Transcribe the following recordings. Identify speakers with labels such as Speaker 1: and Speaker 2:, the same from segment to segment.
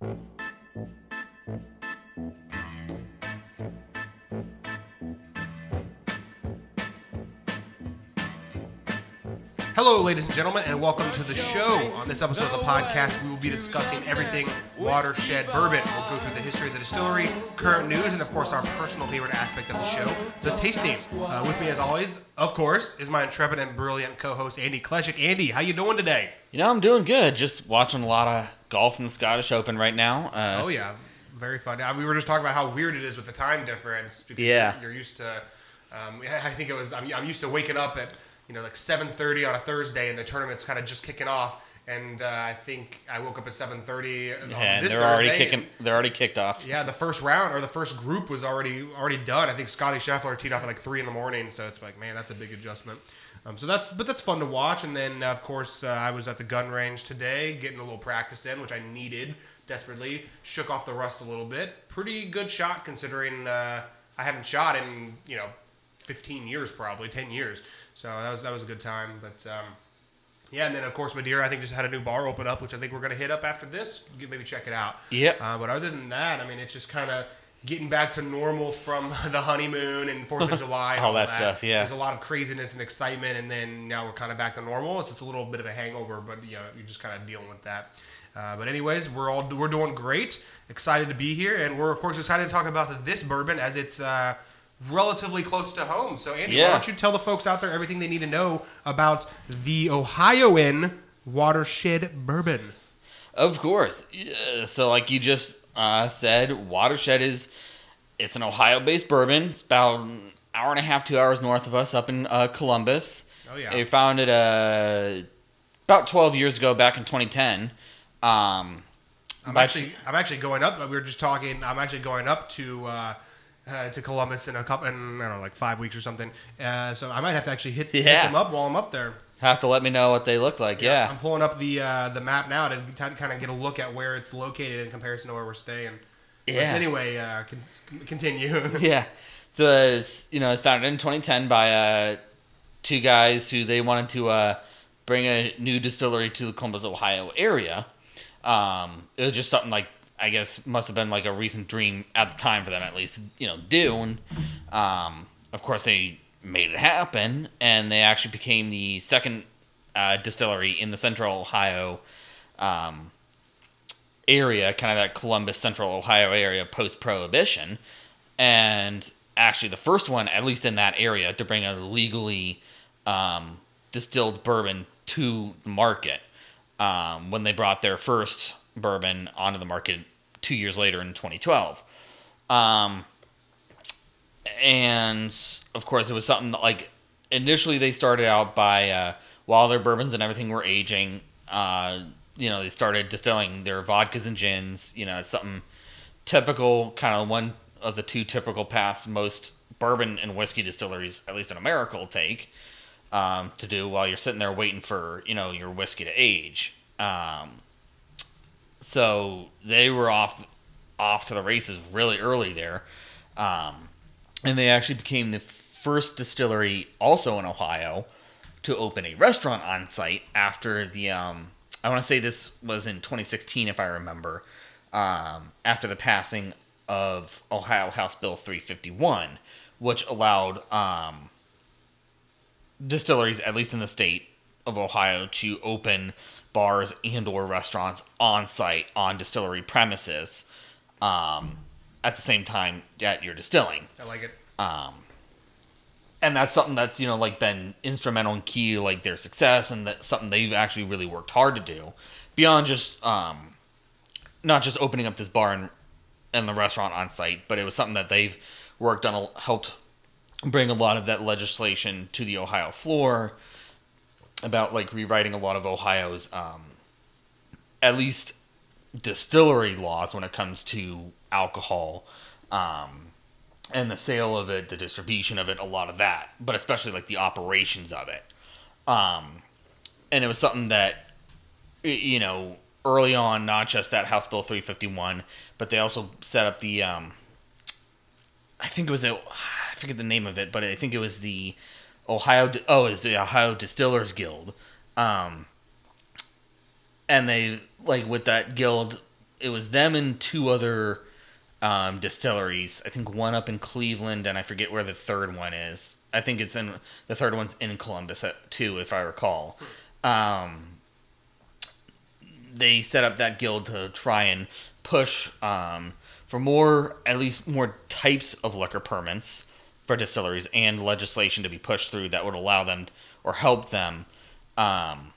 Speaker 1: Thank you. Hello, ladies and gentlemen, and welcome to the show. On this episode of the podcast, we will be discussing everything Watershed Bourbon. We'll go through the history of the distillery, current news, and of course, our personal favorite aspect of the show, the tasting. Uh, with me, as always, of course, is my intrepid and brilliant co-host Andy Kleshik. Andy, how you doing today?
Speaker 2: You know, I'm doing good. Just watching a lot of golf in the Scottish Open right now. Uh,
Speaker 1: Oh yeah, very fun. Uh, we were just talking about how weird it is with the time difference because
Speaker 2: Yeah.
Speaker 1: you're, you're used to. Um, I think it was. I'm, I'm used to waking up at you know like 7:30 on a Thursday and the tournament's kind of just kicking off. And uh, I think I woke up at 7:30 on
Speaker 2: yeah, and they're already kicking. They're already kicked off.
Speaker 1: Yeah, the first round or the first group was already already done. I think Scottie Scheffler teed off at like three in the morning, so it's like, man, that's a big adjustment. Um, so that's but that's fun to watch. And then of course uh, I was at the gun range today, getting a little practice in, which I needed desperately. Shook off the rust a little bit. Pretty good shot considering uh, I haven't shot in you know 15 years, probably 10 years. So that was that was a good time. But um, yeah, and then of course Madeira, I think just had a new bar open up, which I think we're gonna hit up after this. Maybe check it out.
Speaker 2: Yep.
Speaker 1: Uh, but other than that, I mean, it's just kind of getting back to normal from the honeymoon and Fourth of July, and
Speaker 2: All that stuff, yeah.
Speaker 1: There's a lot of craziness and excitement, and then now we're kind of back to normal. It's just a little bit of a hangover, but you know, you're just kind of dealing with that. Uh, but anyways, we're all we're doing great. Excited to be here, and we're of course excited to talk about this bourbon as it's. Uh, Relatively close to home. So, Andy, why don't you tell the folks out there everything they need to know about the Ohioan watershed bourbon?
Speaker 2: Of course. So, like you just uh, said, Watershed is it's an Ohio-based bourbon. It's about an hour and a half, two hours north of us, up in uh, Columbus.
Speaker 1: Oh, yeah.
Speaker 2: They founded uh, about 12 years ago, back in 2010. Um,
Speaker 1: I'm actually I'm actually going up. We were just talking. I'm actually going up to uh, uh, to Columbus in a couple in I don't know like five weeks or something. Uh, so I might have to actually hit, hit
Speaker 2: Yeah.
Speaker 1: them up while I'm up there.
Speaker 2: have to let me know what they look like. Yeah.
Speaker 1: I'm pulling up the uh, the map now to, to kind of get a look at where it's located in comparison to where we're staying. But
Speaker 2: Yeah.
Speaker 1: anyway, uh, con- continue.
Speaker 2: yeah. So it's, you know, it's founded in 2010 by uh, two guys who they wanted to uh, bring a new distillery to the Columbus, Ohio area. Um, it was just something like I guess must have been like a recent dream at the time for them at least, you know. And um, of course they made it happen, and they actually became the second uh, distillery in the Central Ohio. Um, area, kind of that Columbus, Central Ohio area post Prohibition. And actually, the first one, at least in that area, to bring a legally um, distilled bourbon to the market um, when they brought their first bourbon onto the market two years later in 2012. Um, and of course, it was something that, like, initially they started out by, uh, while their bourbons and everything were aging, uh, you know, they started distilling their vodkas and gins. You know, it's something typical, kind of one of the two typical paths most bourbon and whiskey distilleries, at least in America, will take um, to do while you're sitting there waiting for, you know, your whiskey to age. Um, so they were off off to the races really early there, um, and they actually became the first distillery, also in Ohio, to open a restaurant on site after the. Um, I want to say this was in 2016, if I remember, um, after the passing of Ohio House Bill 351, which allowed um, distilleries, at least in the state of Ohio, to open bars and or restaurants on site on distillery premises um, at the same time that you're distilling.
Speaker 1: I like it.
Speaker 2: And that's something that's, you know, like been instrumental and key to like their success and that's something they've actually really worked hard to do. Beyond just um not just opening up this bar and and the restaurant on site, but it was something that they've worked on, a- helped bring a lot of that legislation to the Ohio floor about like rewriting a lot of Ohio's um, at least distillery laws when it comes to alcohol um, and the sale of it, the distribution of it, a lot of that, but especially like the operations of it. Um, and it was something that you know early on, not just that House Bill 351, but they also set up the um, I think it was the I forget the name of it, but I think it was the Ohio. Oh, it's the Ohio Distillers Guild. Um, and they like with that guild, it was them and two other um, distilleries. I think one up in Cleveland, and I forget where the third one is. I think it's in the third one's in Columbus uh, too, if I recall. Um, they set up that guild to try and push um, for more, at least more types of liquor permits for distilleries and legislation to be pushed through that would allow them or help them um,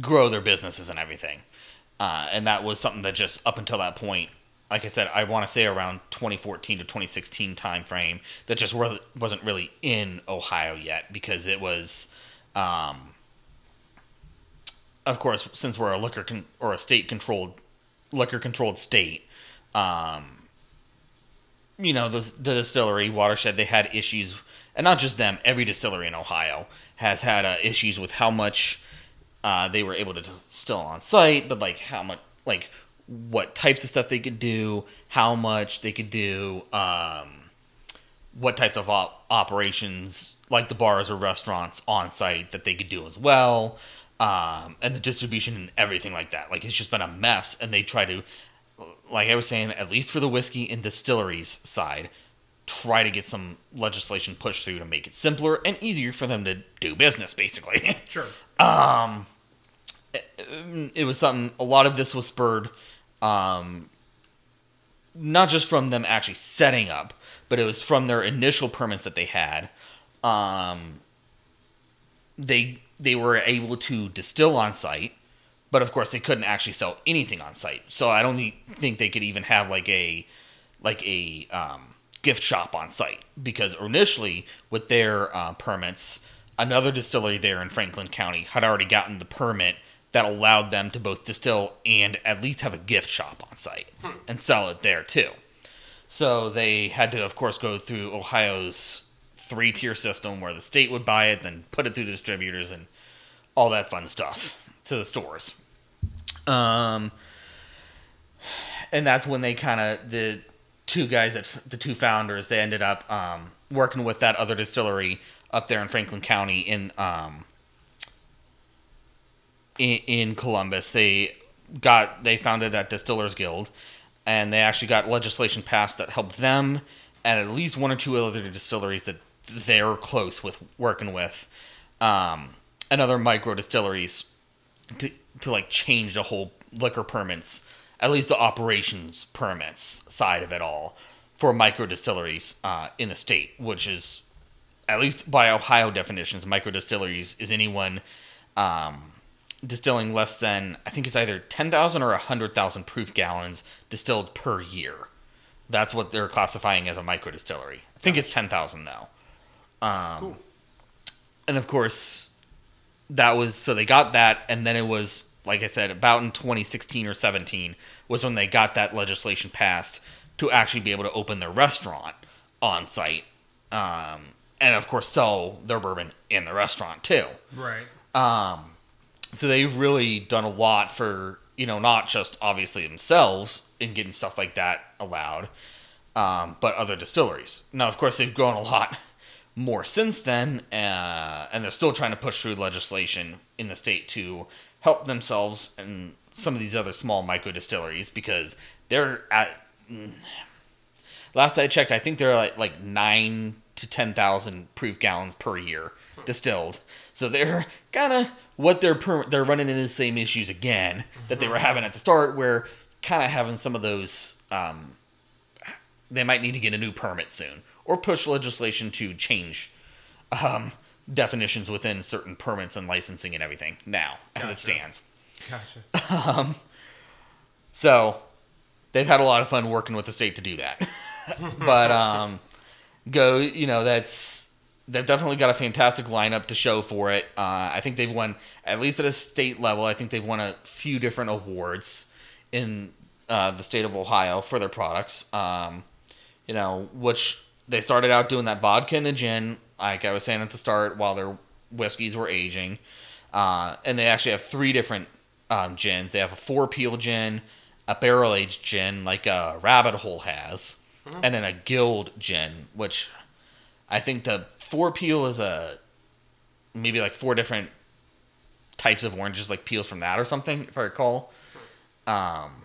Speaker 2: grow their businesses and everything. Uh, and that was something that just up until that point, like I said, I want to say around 2014 to 2016 timeframe, that just wasn't really in Ohio yet because it was, um, of course, since we're a liquor con- or a state controlled liquor controlled state, um, you know the the distillery watershed they had issues, and not just them. Every distillery in Ohio has had uh, issues with how much uh, they were able to distill on site, but like how much like what types of stuff they could do, how much they could do, um, what types of op- operations like the bars or restaurants on site that they could do as well, um, and the distribution and everything like that. Like it's just been a mess, and they try to, like I was saying, at least for the whiskey and distilleries side, try to get some legislation pushed through to make it simpler and easier for them to do business, basically.
Speaker 1: Sure.
Speaker 2: um, it, it was something. A lot of this was spurred um, not just from them actually setting up, but it was from their initial permits that they had. Um, they they were able to distill on site, but of course they couldn't actually sell anything on site. So I don't think they could even have like a like a um, gift shop on site because initially with their uh, permits, another distillery there in Franklin County had already gotten the permit that allowed them to both distill and at least have a gift shop on site hmm. and sell it there too. So they had to, of course, go through Ohio's three tier system where the state would buy it, then put it through distributors and all that fun stuff to the stores. Um, and that's when they kind of the two guys that the two founders they ended up um, working with that other distillery up there in Franklin County in um, in, in Columbus. They got they founded that Distillers Guild, and they actually got legislation passed that helped them and at least one or two other distilleries that they're close with working with, um, and other micro distilleries to to like change the whole liquor permits, at least the operations permits side of it all for micro distilleries uh, in the state, which is at least by Ohio definitions, micro distilleries is anyone um, distilling less than I think it's either ten thousand or hundred thousand proof gallons distilled per year. That's what they're classifying as a micro distillery. I think it's ten thousand though. Um, cool. And of course, that was so they got that, and then it was like I said, about in 2016 or 17 was when they got that legislation passed to actually be able to open their restaurant on site, um, and of course sell their bourbon in the restaurant too.
Speaker 1: Right.
Speaker 2: Um, so they've really done a lot for you know not just obviously themselves in getting stuff like that allowed, um, but other distilleries. Now, of course, they've grown a lot more since then, uh, and they're still trying to push through legislation in the state to help themselves and some of these other small micro distilleries because they're at. Last I checked, I think they're like like nine to ten thousand proof gallons per year distilled. So they're kind of what they're per- they're running into the same issues again that they were having at the start, where kind of having some of those. Um, they might need to get a new permit soon, or push legislation to change um, definitions within certain permits and licensing and everything now gotcha. as it stands.
Speaker 1: Gotcha.
Speaker 2: um, so they've had a lot of fun working with the state to do that. but um, go, you know, that's they've definitely got a fantastic lineup to show for it. Uh, I think they've won at least at a state level. I think they've won a few different awards in uh, the state of Ohio for their products. Um, you know, which they started out doing that vodka and a gin, like I was saying at the start, while their whiskeys were aging. Uh, and they actually have three different um, gins. They have a four peel gin, a barrel aged gin, like a Rabbit Hole has, mm-hmm. and then a guild gin, which I think the four peel is a maybe like four different types of oranges, like peels from that or something, if I recall. Um,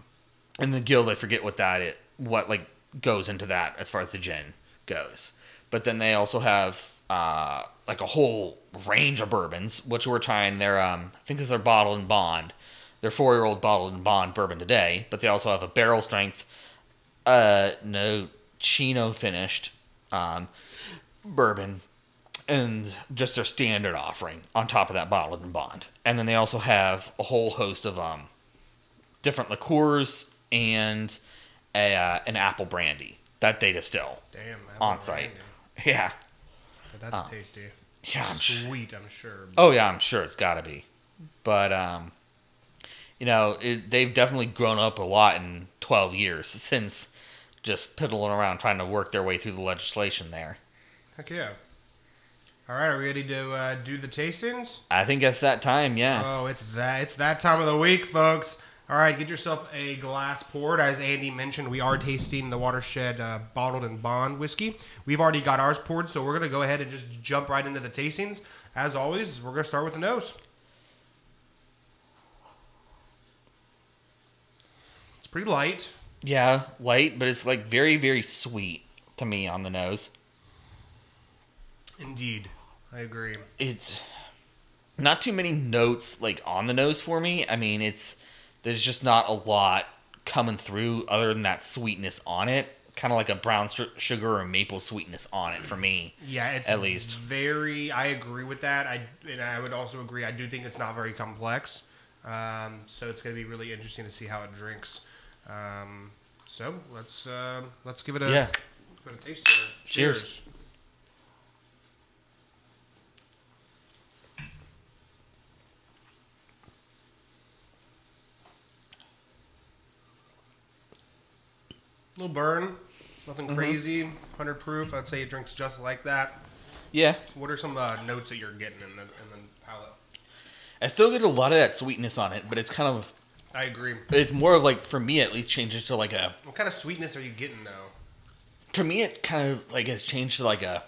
Speaker 2: and the guild I forget what that it what like goes into that as far as the gin goes. But then they also have uh, like a whole range of bourbons, which we're trying. Their um, I think this is their bottled and bond. Their four year old bottled and bond bourbon today, but they also have a barrel strength, uh, no chino finished, um, bourbon, and just their standard offering on top of that bottled and bond. And then they also have a whole host of um, different liqueurs and a, uh, an apple brandy that they distill
Speaker 1: Damn.
Speaker 2: on site. Yeah.
Speaker 1: But that's tasty.
Speaker 2: Yeah, I'm sure.
Speaker 1: Sweet, I'm sure.
Speaker 2: Oh yeah, I'm sure it's got to be. But um, you know, it, they've definitely grown up a lot in 12 years since just piddling around trying to work their way through the legislation there.
Speaker 1: Heck yeah. All right, are we ready to uh, do the tastings?
Speaker 2: I think it's that time, yeah.
Speaker 1: Oh, it's that it's that time of the week, folks. All right, get yourself a glass poured. As Andy mentioned, we are tasting the Watershed uh, bottled and bond whiskey. We've already got ours poured, so we're gonna go ahead and just jump right into the tastings. As always, we're gonna start with the nose. It's pretty light.
Speaker 2: yeah, light, but it's like very, very sweet to me on the nose.
Speaker 1: Indeed, I agree.
Speaker 2: It's not too many notes like on the nose for me. I mean, it's there's just not a lot coming through other than that sweetness on it. Kind of like a brown su- sugar or maple sweetness on it for me.
Speaker 1: Yeah, it's
Speaker 2: At least.
Speaker 1: very. I agree with that. I and I would also agree. I do think it's not very complex. Um, so it's going to be really interesting to see how it drinks. Um, so let's uh, let's give it a
Speaker 2: Yeah.
Speaker 1: give it a taste. Here.
Speaker 2: Cheers.
Speaker 1: Cheers. Little burn, nothing
Speaker 2: Mm-hmm.
Speaker 1: crazy. Hundred proof. I'd say it drinks just like that.
Speaker 2: Yeah,
Speaker 1: What are some uh, notes that you're getting in the in the palate?
Speaker 2: I still get a lot of that sweetness on it, but it's kind of
Speaker 1: I agree.
Speaker 2: it's more of like for me at least changes to like a
Speaker 1: What kind of sweetness are you getting though?
Speaker 2: to me it kind of like has changed to like a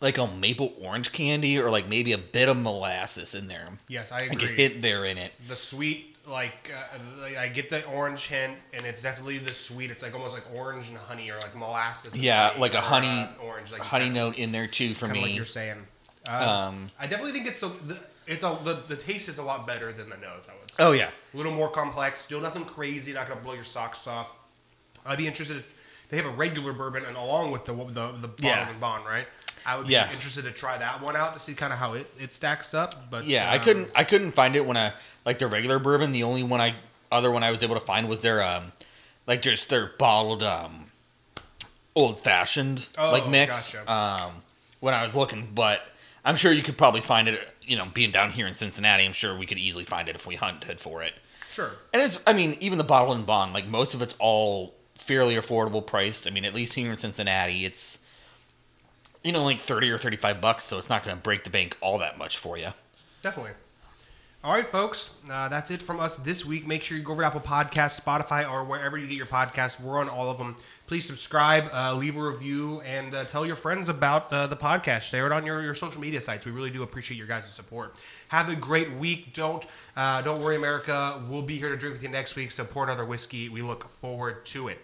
Speaker 2: like a maple orange candy or like maybe a bit of molasses in there.
Speaker 1: Yes, I
Speaker 2: Like a
Speaker 1: agree.
Speaker 2: hint there in it.
Speaker 1: the sweet, like, uh, like I get the orange hint, and it's definitely the sweet. It's like almost like orange and honey, or like molasses. and
Speaker 2: Yeah,
Speaker 1: honey,
Speaker 2: like a
Speaker 1: or,
Speaker 2: honey
Speaker 1: uh, orange, like
Speaker 2: honey
Speaker 1: kinda,
Speaker 2: note in there too for
Speaker 1: kinda like
Speaker 2: me.
Speaker 1: you're saying. Uh,
Speaker 2: Um,
Speaker 1: I definitely think it's a, the, it's a the, the taste is a lot better than the nose. I would say.
Speaker 2: Oh yeah.
Speaker 1: a little more complex. Still nothing crazy. Not gonna blow your socks off. I'd be interested. If they have a regular bourbon and along with the the the bottle
Speaker 2: Yeah.
Speaker 1: and bond, right? I would be
Speaker 2: Yeah.
Speaker 1: interested to try that one out to see kind of how it, it stacks up. But
Speaker 2: Yeah, I
Speaker 1: um,
Speaker 2: couldn't I couldn't find it when I like their regular bourbon. The only one I other one I was able to find was their um like just their bottled um old fashioned
Speaker 1: Oh,
Speaker 2: like mix.
Speaker 1: gotcha.
Speaker 2: Um when I was looking, but I'm sure you could probably find it, you know, being down here in Cincinnati, I'm sure we could easily find it if we hunted for it.
Speaker 1: Sure.
Speaker 2: And it's I mean, even the bottle and bond, like most of it's all fairly affordable priced. I mean, at least here in Cincinnati, it's you know, like 30 or 35 bucks, so it's not going to break the bank all that much for you.
Speaker 1: Definitely. All right, folks. Uh, that's it from us this week. Make sure you go over to Apple Podcasts, Spotify, or wherever you get your podcasts. We're on all of them. Please subscribe, uh, leave a review, and uh, tell your friends about uh, the podcast. Share it on your, your social media sites. We really do appreciate your guys' support. Have a great week. Don't uh, don't worry, America. We'll be here to drink with you next week. Support other whiskey. We look forward to it.